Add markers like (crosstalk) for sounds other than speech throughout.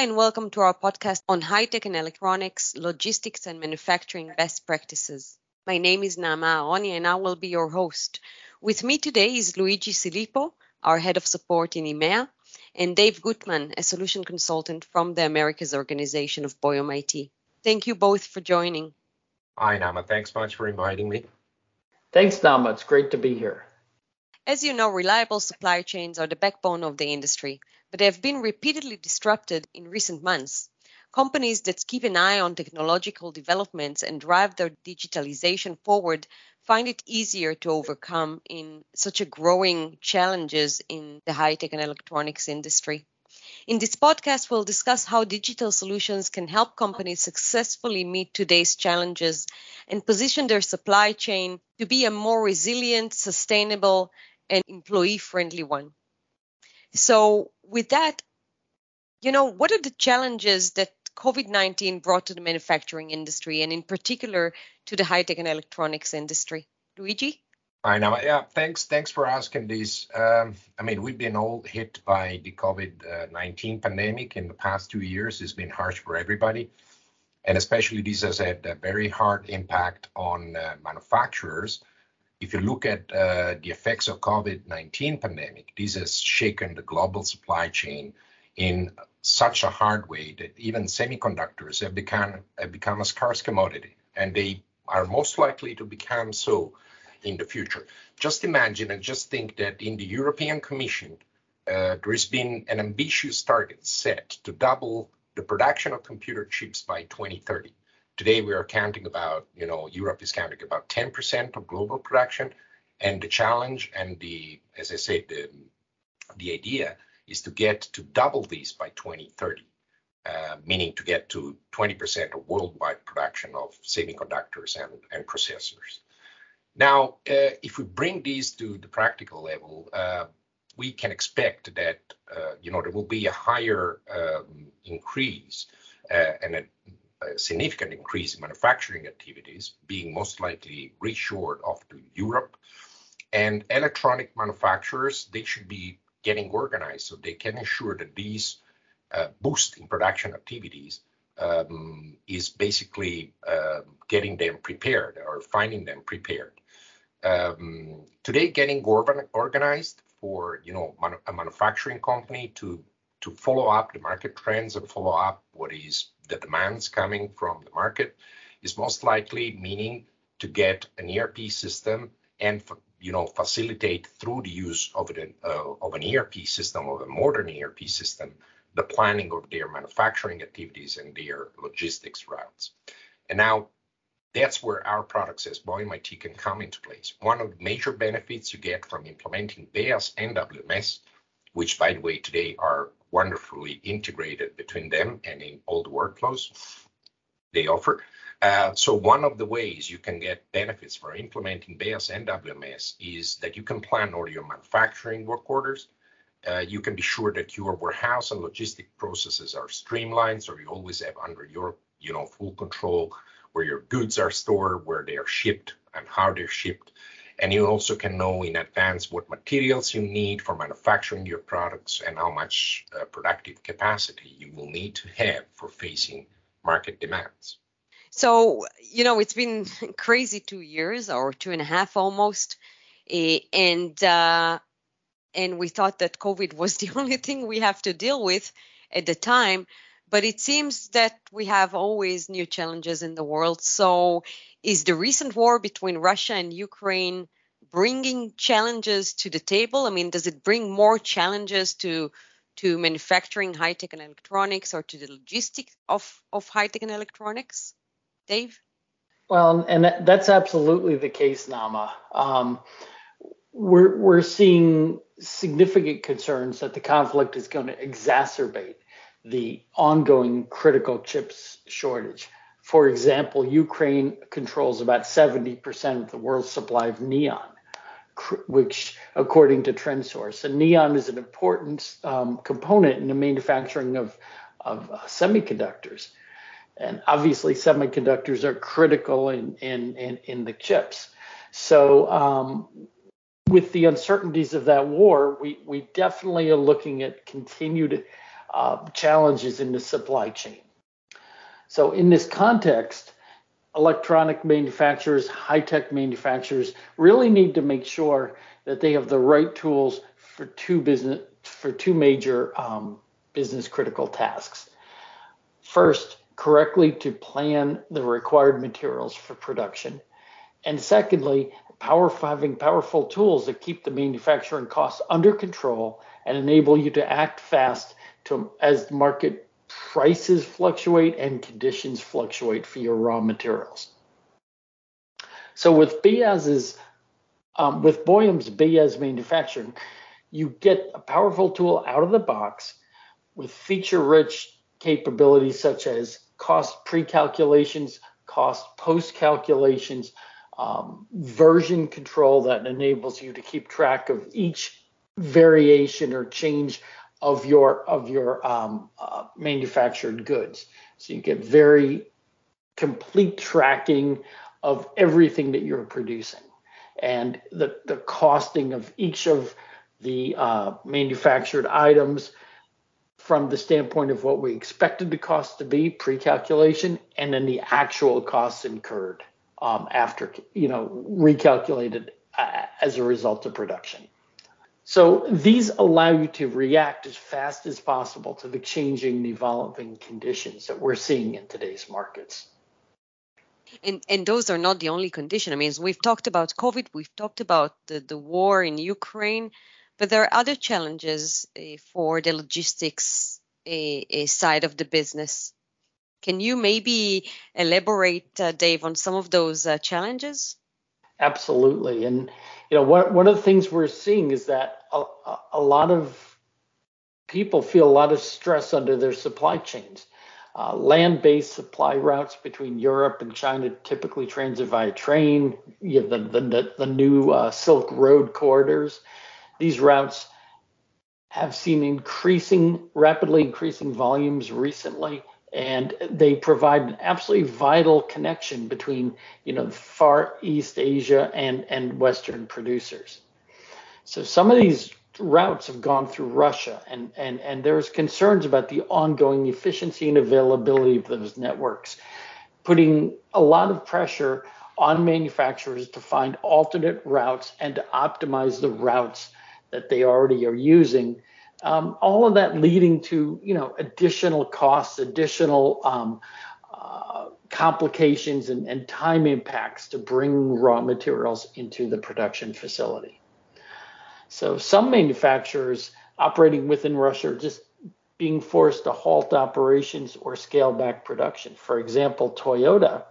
Hi, and welcome to our podcast on high tech and electronics, logistics, and manufacturing best practices. My name is Naama Aroni, and I will be your host. With me today is Luigi Silippo, our head of support in EMEA, and Dave Gutman, a solution consultant from the Americas organization of Boyum IT. Thank you both for joining. Hi, Naama. Thanks much for inviting me. Thanks, Naama. It's great to be here. As you know, reliable supply chains are the backbone of the industry, but they have been repeatedly disrupted in recent months. Companies that keep an eye on technological developments and drive their digitalization forward find it easier to overcome in such a growing challenges in the high tech and electronics industry. In this podcast, we'll discuss how digital solutions can help companies successfully meet today's challenges and position their supply chain to be a more resilient, sustainable, and employee friendly one. So, with that, you know, what are the challenges that COVID 19 brought to the manufacturing industry and, in particular, to the high tech and electronics industry? Luigi? I know. Yeah, thanks. Thanks for asking this. Um, I mean, we've been all hit by the COVID 19 pandemic in the past two years. It's been harsh for everybody. And especially this has had a very hard impact on uh, manufacturers if you look at uh, the effects of COVID-19 pandemic, this has shaken the global supply chain in such a hard way that even semiconductors have become have become a scarce commodity, and they are most likely to become so in the future. Just imagine and just think that in the European Commission, uh, there has been an ambitious target set to double the production of computer chips by 2030. Today we are counting about, you know, Europe is counting about 10% of global production. And the challenge and the, as I said, the, the idea is to get to double these by 2030, uh, meaning to get to 20% of worldwide production of semiconductors and, and processors. Now, uh, if we bring these to the practical level, uh, we can expect that uh, you know there will be a higher um, increase uh, and a a significant increase in manufacturing activities, being most likely reshored off to Europe. And electronic manufacturers, they should be getting organized so they can ensure that these uh, boost in production activities um, is basically uh, getting them prepared or finding them prepared. Um, today, getting organized for you know man- a manufacturing company to to follow up the market trends and follow up what is the demands coming from the market is most likely meaning to get an ERP system and you know facilitate through the use of an uh, of an ERP system of a modern ERP system the planning of their manufacturing activities and their logistics routes. And now that's where our products as Boyum IT can come into place. One of the major benefits you get from implementing BEAS and WMS, which by the way today are wonderfully integrated between them and in all the workflows they offer. Uh, so one of the ways you can get benefits for implementing BEAS and WMS is that you can plan all your manufacturing work orders. Uh, you can be sure that your warehouse and logistic processes are streamlined, so you always have under your, you know, full control where your goods are stored, where they are shipped, and how they're shipped. And you also can know in advance what materials you need for manufacturing your products and how much uh, productive capacity you will need to have for facing market demands. So, you know, it's been crazy two years or two and a half almost. Eh, and, uh, and we thought that COVID was (laughs) the only thing we have to deal with at the time. But it seems that we have always new challenges in the world. So, is the recent war between Russia and Ukraine bringing challenges to the table? I mean, does it bring more challenges to to manufacturing high tech and electronics or to the logistics of, of high tech and electronics? Dave? Well, and that's absolutely the case, Naama. Um, we're, we're seeing significant concerns that the conflict is going to exacerbate the ongoing critical chips shortage. For example, Ukraine controls about 70% of the world's supply of neon, which, according to TrendForce, and neon is an important um, component in the manufacturing of, of uh, semiconductors. And obviously, semiconductors are critical in, in, in, in the chips. So, um, with the uncertainties of that war, we, we definitely are looking at continued uh, challenges in the supply chain. So, in this context, electronic manufacturers, high tech manufacturers really need to make sure that they have the right tools for two business for two major um, business critical tasks. First, correctly to plan the required materials for production, and secondly, power, having powerful tools that keep the manufacturing costs under control and enable you to act fast to as market prices fluctuate and conditions fluctuate for your raw materials. So with Beas's um, with Boyum's BIAS manufacturing, you get a powerful tool out of the box with feature-rich capabilities such as cost pre-calculations, cost post-calculations, um, version control that enables you to keep track of each variation or change of your of your um, uh, manufactured goods. So you get very complete tracking of everything that you're producing and the the costing of each of the uh, manufactured items from the standpoint of what we expected the cost to be pre-calculation and then the actual costs incurred um, after you know recalculated uh, as a result of production. So these allow you to react as fast as possible to the changing, and evolving conditions that we're seeing in today's markets. And, and those are not the only condition. I mean, we've talked about COVID, we've talked about the, the war in Ukraine, but there are other challenges uh, for the logistics uh, side of the business. Can you maybe elaborate, uh, Dave, on some of those uh, challenges? Absolutely. And you know, one one of the things we're seeing is that a, a lot of people feel a lot of stress under their supply chains. Uh, land-based supply routes between Europe and China typically transit via train. You the the, the new uh, Silk Road corridors. These routes have seen increasing, rapidly increasing volumes recently, and they provide an absolutely vital connection between you know far east asia and and western producers. So some of these routes have gone through russia and and and there's concerns about the ongoing efficiency and availability of those networks putting a lot of pressure on manufacturers to find alternate routes and to optimize the routes that they already are using um, all of that leading to you know additional costs, additional um, uh, complications, and, and time impacts to bring raw materials into the production facility. So some manufacturers operating within Russia are just being forced to halt operations or scale back production. For example, Toyota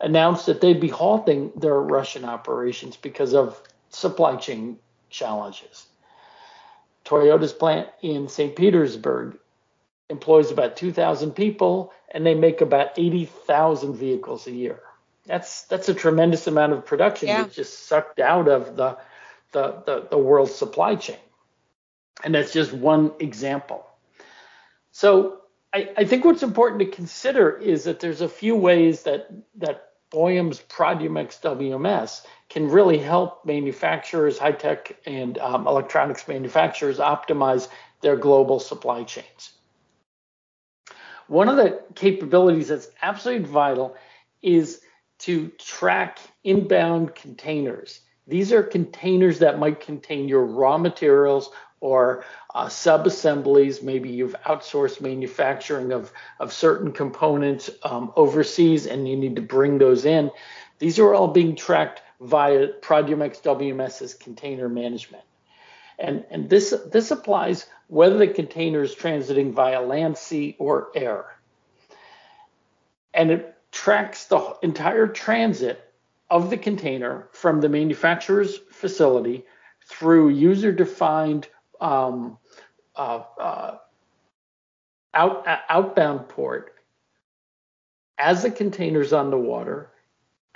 announced that they'd be halting their Russian operations because of supply chain challenges. Toyota's plant in St. Petersburg employs about 2,000 people, and they make about 80,000 vehicles a year. That's that's a tremendous amount of production yeah. that's just sucked out of the, the the the world supply chain, and that's just one example. So I, I think what's important to consider is that there's a few ways that that Boyum's Produmex WMS can really help manufacturers, high tech and um, electronics manufacturers optimize their global supply chains. One of the capabilities that's absolutely vital is to track inbound containers. These are containers that might contain your raw materials or uh, sub-assemblies. Maybe you've outsourced manufacturing of, of certain components um, overseas and you need to bring those in. These are all being tracked via Produmex WMS's container management. And, and this, this applies whether the container is transiting via land, sea, or air. And it tracks the entire transit of the container from the manufacturer's facility through user defined um, uh, uh, out, outbound port as the container's on the water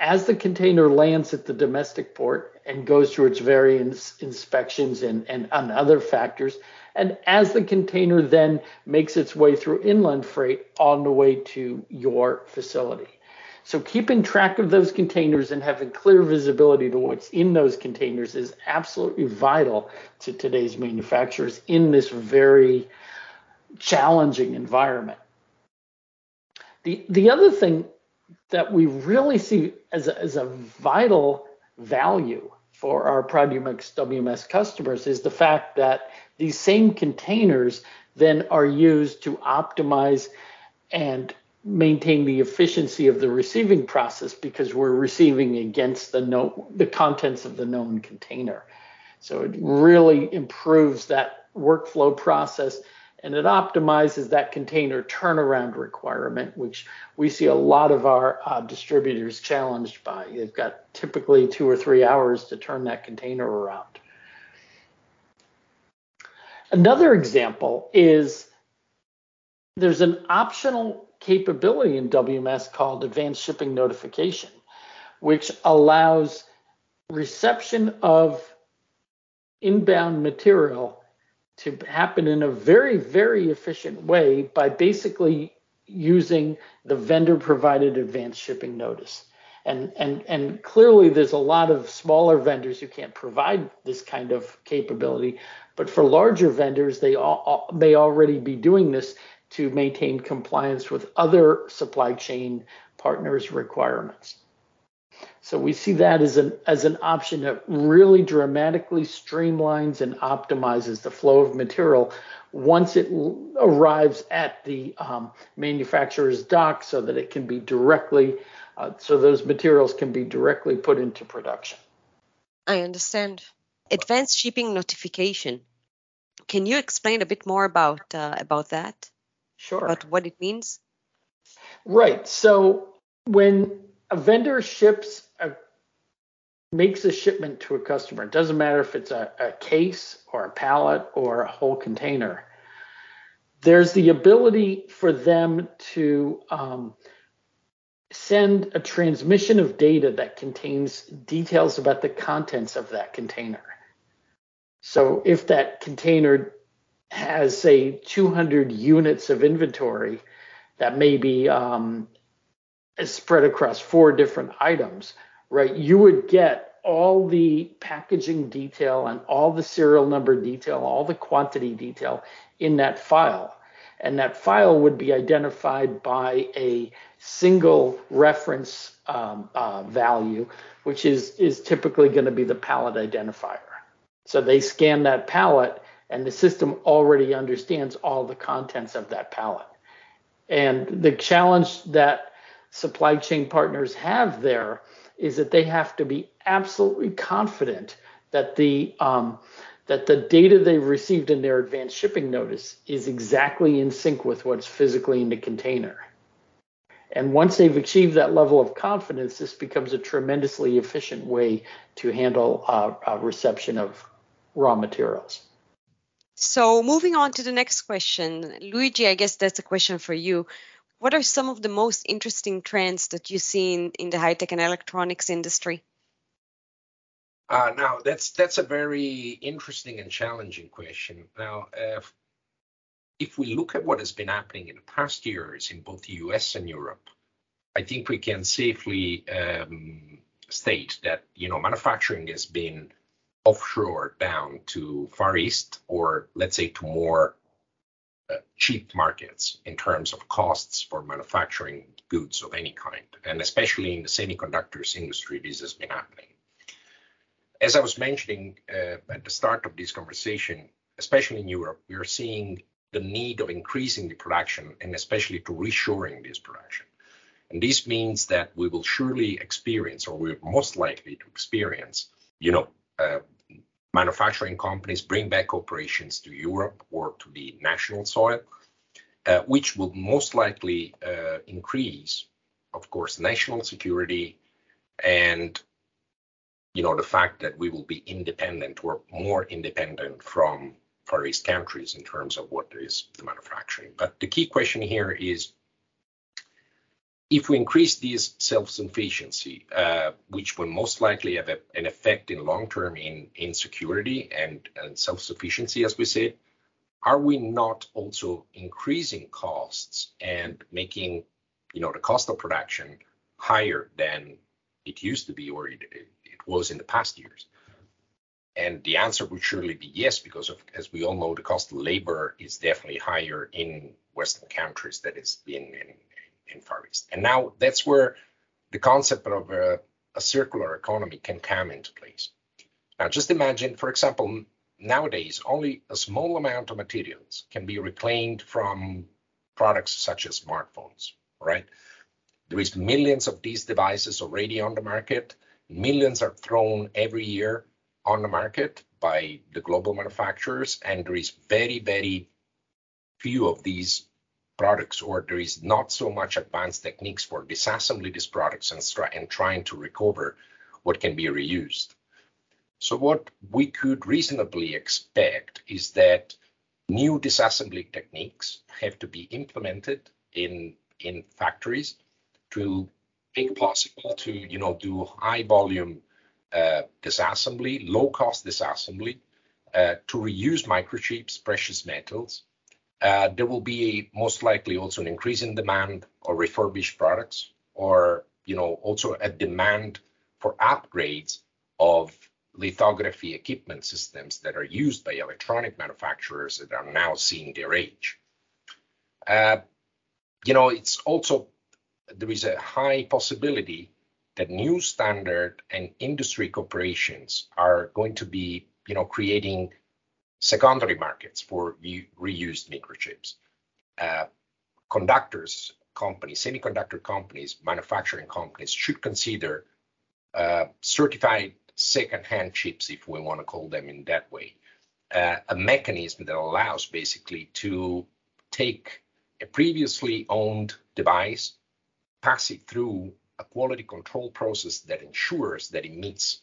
as the container lands at the domestic port and goes through its various inspections and, and, and other factors, and as the container then makes its way through inland freight on the way to your facility. So keeping track of those containers and having clear visibility to what's in those containers is absolutely vital to today's manufacturers in this very challenging environment. The, the other thing that we really see as a, as a vital value for our Produmex WMS customers is the fact that these same containers then are used to optimize and maintain the efficiency of the receiving process because we're receiving against the no, the contents of the known container. So it really improves that workflow process and it optimizes that container turnaround requirement, which we see a lot of our uh, distributors challenged by. They've got typically two or three hours to turn that container around. Another example is there's an optional capability in WMS called Advanced Shipping Notification, which allows reception of inbound material to happen in a very, very efficient way by basically using the vendor provided advanced shipping notice. And, and, and clearly there's a lot of smaller vendors who can't provide this kind of capability, but for larger vendors, they all, may already be doing this to maintain compliance with other supply chain partners' requirements. So we see that as an as an option that really dramatically streamlines and optimizes the flow of material once it arrives at the um, manufacturer's dock, so that it can be directly uh, so those materials can be directly put into production. I understand. Advanced shipping notification. Can you explain a bit more about uh, about that? Sure. About what it means? Right. So when a vendor ships a makes a shipment to a customer, it doesn't matter if it's a, a case or a pallet or a whole container. There's the ability for them to um, send a transmission of data that contains details about the contents of that container. So if that container has say 200 units of inventory that may be um, spread across four different items, right? You would get all the packaging detail and all the serial number detail, all the quantity detail in that file. And that file would be identified by a single reference um, uh, value, which is, is typically going to be the pallet identifier. So they scan that pallet and the system already understands all the contents of that pallet. And the challenge that supply chain partners have there is that they have to be absolutely confident that the um, that the data they've received in their advanced shipping notice is exactly in sync with what's physically in the container. And once they've achieved that level of confidence, this becomes a tremendously efficient way to handle uh, uh, reception of raw materials. So moving on to the next question, Luigi, I guess that's a question for you. What are some of the most interesting trends that you see in, in the high tech and electronics industry? Uh, now that's that's a very interesting and challenging question. Now, uh, if we look at what has been happening in the past years in both the U.S. and Europe, I think we can safely um, state that you know manufacturing has been offshore down to Far East or let's say to more uh, cheap markets in terms of costs for manufacturing goods of any kind. And especially in the semiconductors industry, this has been happening. As I was mentioning uh, at the start of this conversation, especially in Europe, we are seeing the need of increasing the production and especially to reshoring this production. And this means that we will surely experience, or we're most likely to experience, you know, manufacturing companies bring back operations to Europe or to the national soil, uh, which will most likely uh, increase, of course, national security and you know the fact that we will be independent or more independent from Far East countries in terms of what is the manufacturing. But the key question here is if we increase this self-sufficiency, uh, which will most likely have a, an effect in long term in, in security and, and self-sufficiency, as we said, are we not also increasing costs and making, you know, the cost of production higher than it used to be or it, it was in the past years? And the answer would surely be yes, because of, as we all know, the cost of labor is definitely higher in Western countries than it's been in, in Far East. And now that's where the concept of a, a circular economy can come into place. Now, just imagine, for example, nowadays only a small amount of materials can be reclaimed from products such as smartphones, right? There is millions of these devices already on the market. Millions are thrown every year on the market by the global manufacturers, and there is very, very few of these products, or there is not so much advanced techniques for disassembling these products and, and trying to recover what can be reused. So what we could reasonably expect is that new disassembly techniques have to be implemented in in factories to make possible to you know do high volume uh, disassembly, low cost disassembly, uh, to reuse microchips, precious metals. Uh, there will be most likely also an increase in demand or refurbished products, or you know also a demand for upgrades of lithography equipment systems that are used by electronic manufacturers that are now seeing their age. Uh, you know, it's also there is a high possibility that new standard and industry corporations are going to be, you know, creating secondary markets for re- reused microchips. Uh, conductors companies, semiconductor companies, manufacturing companies should consider uh, certified second-hand chips, if we want to call them in that way, uh, a mechanism that allows basically to take a previously owned device, pass it through a quality control process that ensures that it meets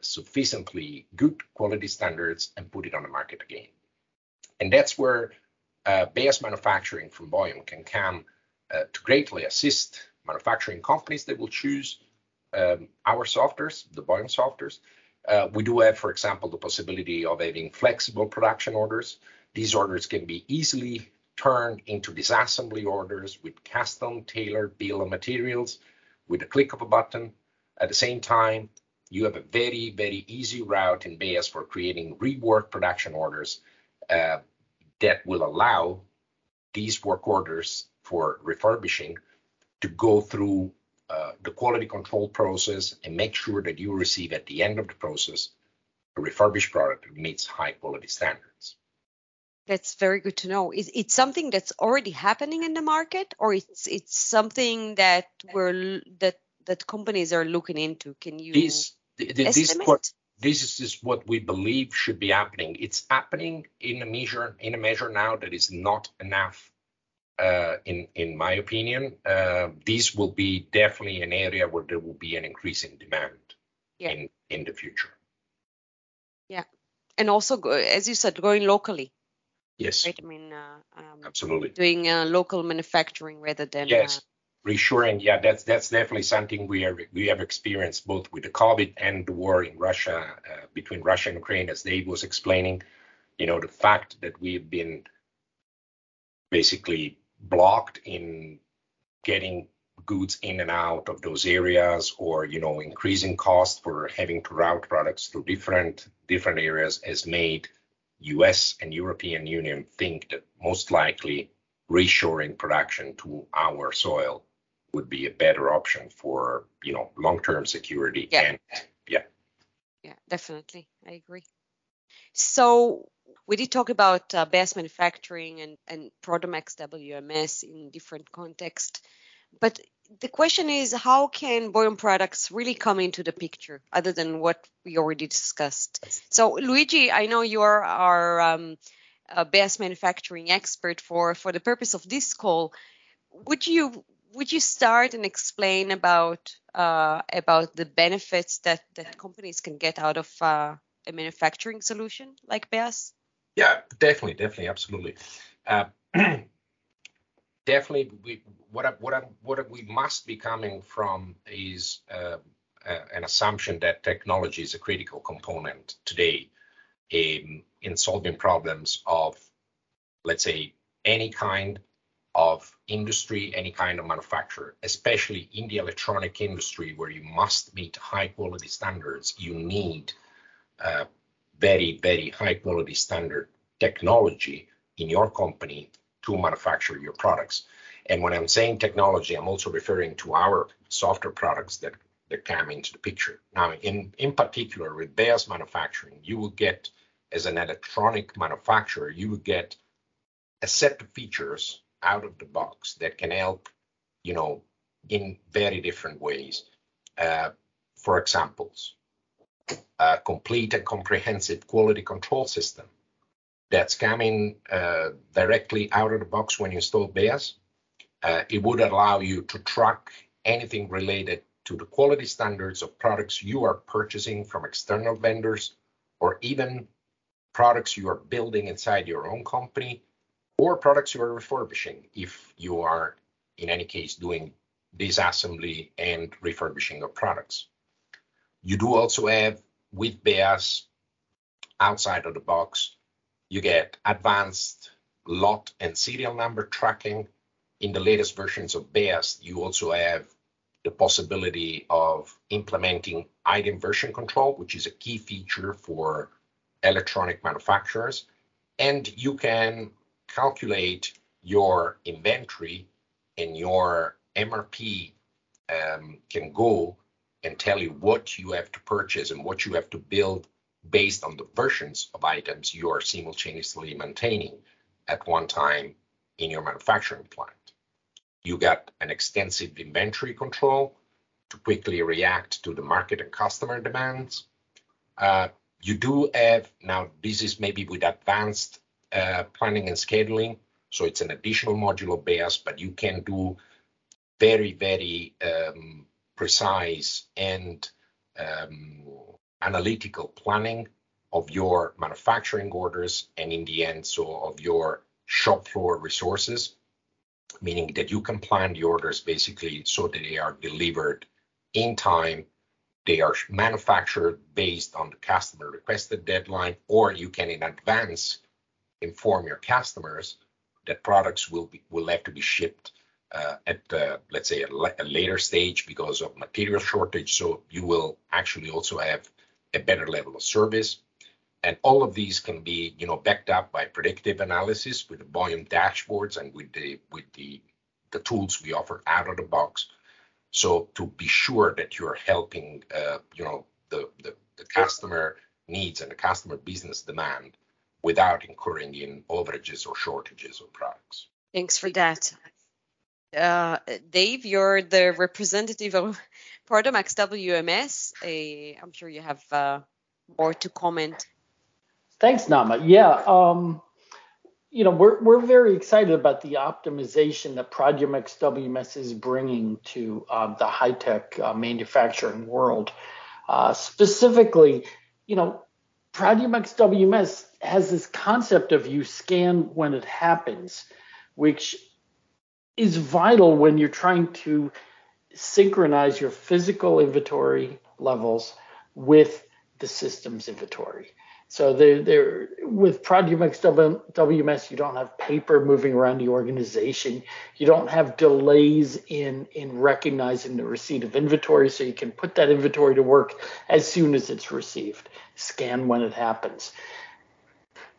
sufficiently good quality standards and put it on the market again. And that's where uh, Beas manufacturing from Boyum can come uh, to greatly assist manufacturing companies that will choose um, our softwares, the Boyum softwares. Uh, we do have, for example, the possibility of having flexible production orders. These orders can be easily turned into disassembly orders with custom tailored bill of materials with a click of a button. At the same time, you have a very, very easy route in Beas for creating rework production orders uh, that will allow these work orders for refurbishing to go through uh, the quality control process and make sure that you receive at the end of the process a refurbished product that meets high quality standards. That's very good to know. Is it something that's already happening in the market, or it's it's something that we're that that companies are looking into? Can you this, this what this is what we believe should be happening. It's happening in a measure in a measure now that is not enough. Uh, in in my opinion, uh, this will be definitely an area where there will be an increase in demand yeah. in in the future. Yeah, and also as you said, going locally. Yes. Right. I mean, uh, um, absolutely. Doing uh, local manufacturing rather than yes. Reshoring. Yeah, that's that's definitely something we are we have experienced both with the COVID and the war in Russia uh, between Russia and Ukraine, as Dave was explaining. You know, the fact that we've been basically blocked in getting goods in and out of those areas or you know increasing cost for having to route products through different different areas has made US and European Union think that most likely reshoring production to our soil would be a better option for you know long-term security yeah. and yeah yeah definitely i agree so we did talk about uh, Beas manufacturing and and Produmex WMS in different contexts but the question is how can Boyum products really come into the picture other than what we already discussed? So Luigi, I know you are our um, Beas manufacturing expert for for the purpose of this call. Would you would you start and explain about uh, about the benefits that that companies can get out of uh, a manufacturing solution like Beas? Yeah, definitely, definitely, absolutely. Uh, (clears throat) definitely we, what I, what I, what we must be coming from is uh, an assumption that technology is a critical component today in in solving problems of let's say any kind of industry, any kind of manufacturer, especially in the electronic industry where you must meet high quality standards, you need uh, very, very high quality standard technology in your company to manufacture your products. And when I'm saying technology, I'm also referring to our software products that, that come into the picture. Now, in, in particular, with Beas manufacturing, you will get, as an electronic manufacturer, you will get a set of features out of the box that can help, you know, in very different ways. Uh, for examples, a complete and comprehensive quality control system that's coming uh, directly out of the box when you install Beas. Uh, it would allow you to track anything related to the quality standards of products you are purchasing from external vendors or even products you are building inside your own company or products you are refurbishing if you are in any case doing disassembly and refurbishing of products. You do also have with Beas outside of the box, you get advanced lot and serial number tracking. In the latest versions of Beas, you also have the possibility of implementing item version control, which is a key feature for electronic manufacturers. And you can calculate your inventory and your MRP um, can go and tell you what you have to purchase and what you have to build based on the versions of items you are simultaneously maintaining at one time in your manufacturing plant. You got an extensive inventory control to quickly react to the market and customer demands. Uh, you do have, now this is maybe with advanced uh, planning and scheduling, so it's an additional module of Beas, but you can do very, very um, precise and um, analytical planning of your manufacturing orders and in the end, so of your shop floor resources, meaning that you can plan the orders basically so that they are delivered in time. They are manufactured based on the customer requested deadline, or you can in advance inform your customers that products will be will have to be shipped uh, at uh, let's say a, a, later stage because of material shortage. So you will actually also have a better level of service. And all of these can be, you know, backed up by predictive analysis with the volume dashboards and with the with the the tools we offer out of the box. So to be sure that you're helping, uh, you know, the, the the customer needs and the customer business demand without incurring in overages or shortages of products. Thanks for that. Uh, Dave, you're the representative of Produmex WMS. Uh, I'm sure you have uh, more to comment. Thanks, Naama. Yeah, um, you know, we're, we're very excited about the optimization that Produmex WMS is bringing to um, the high tech uh, manufacturing world. Uh, specifically, you know, Produmex WMS has this concept of you scan when it happens, which is vital when you're trying to synchronize your physical inventory levels with the system's inventory. So they're, they're, with Produmex WMS, you don't have paper moving around the organization. You don't have delays in, in recognizing the receipt of inventory, so you can put that inventory to work as soon as it's received, scan when it happens.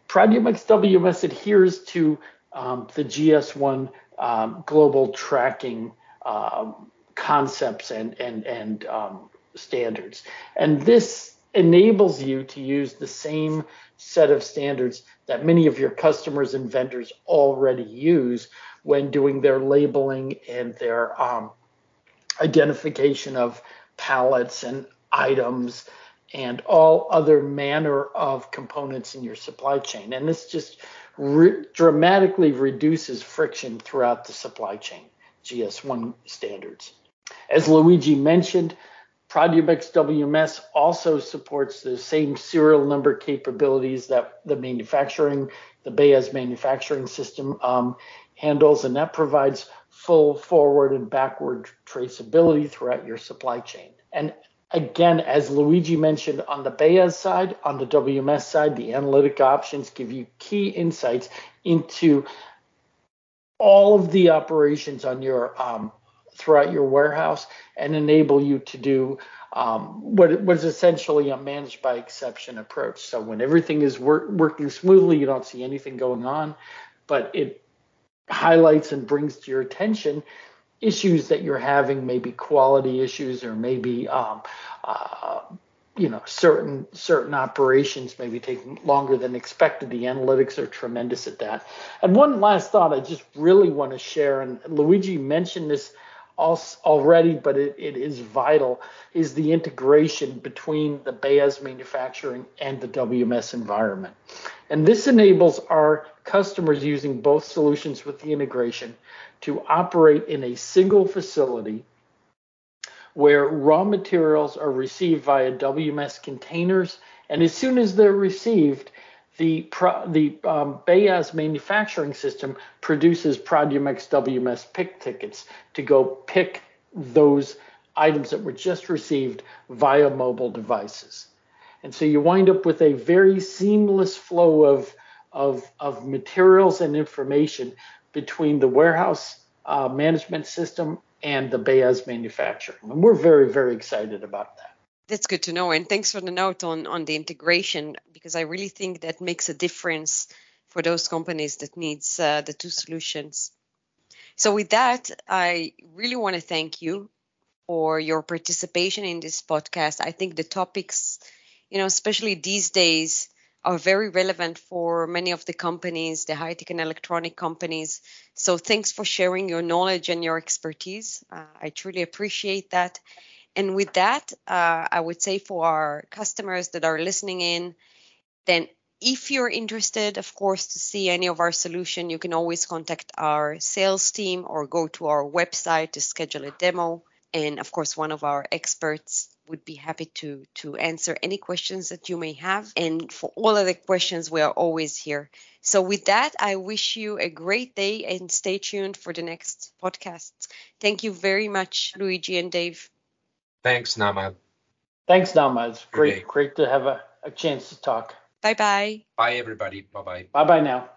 Produmex WMS adheres to um, the GS1 um, global tracking um, concepts and and and um, standards, and this enables you to use the same set of standards that many of your customers and vendors already use when doing their labeling and their um, identification of pallets and items and all other manner of components in your supply chain. And this just re- dramatically reduces friction throughout the supply chain, GS1 standards. As Luigi mentioned, Produmex WMS also supports the same serial number capabilities that the manufacturing, the Beas manufacturing system um, handles, and that provides full forward and backward traceability throughout your supply chain. And again, as Luigi mentioned on the Beas side, on the WMS side, the analytic options give you key insights into all of the operations on your um, throughout your warehouse and enable you to do um, what was essentially a managed by exception approach. So when everything is work, working smoothly, you don't see anything going on, but it highlights and brings to your attention issues that you're having, maybe quality issues or maybe um, uh, you know certain certain operations maybe taking longer than expected. The analytics are tremendous at that. And one last thought I just really want to share, and Luigi mentioned this already, but it, it is vital, is the integration between the Beas manufacturing and the WMS environment. And this enables our customers using both solutions with the integration to operate in a single facility where raw materials are received via WMS containers. And as soon as they're received, the, the um, manufacturing system produces Produmex WMS pick tickets to go pick those items that were just received via mobile devices. And so you wind up with a very seamless flow of, of, of materials and information between the warehouse uh, management system and the Beas manufacturing. And we're very, very excited about that. That's good to know. And thanks for the note on, on the integration, because I really think that makes a difference for those companies that needs uh, the two solutions. So with that, I really want to thank you for your participation in this podcast. I think the topics, you know, especially these days, are very relevant for many of the companies, the high tech and electronic companies. So thanks for sharing your knowledge and your expertise. Uh, I truly appreciate that. And with that, uh, I would say for our customers that are listening in, then if you're interested, of course, to see any of our solution, you can always contact our sales team or go to our website to schedule a demo. And of course, one of our experts would be happy to to answer any questions that you may have. And for all other questions, we are always here. So with that, I wish you a great day and stay tuned for the next podcast. Thank you very much, Luigi and Dave. Thanks, Naama. Thanks, Naama. It's great, great to have a, a chance to talk. Bye bye. Bye, everybody. Bye bye. Bye bye now.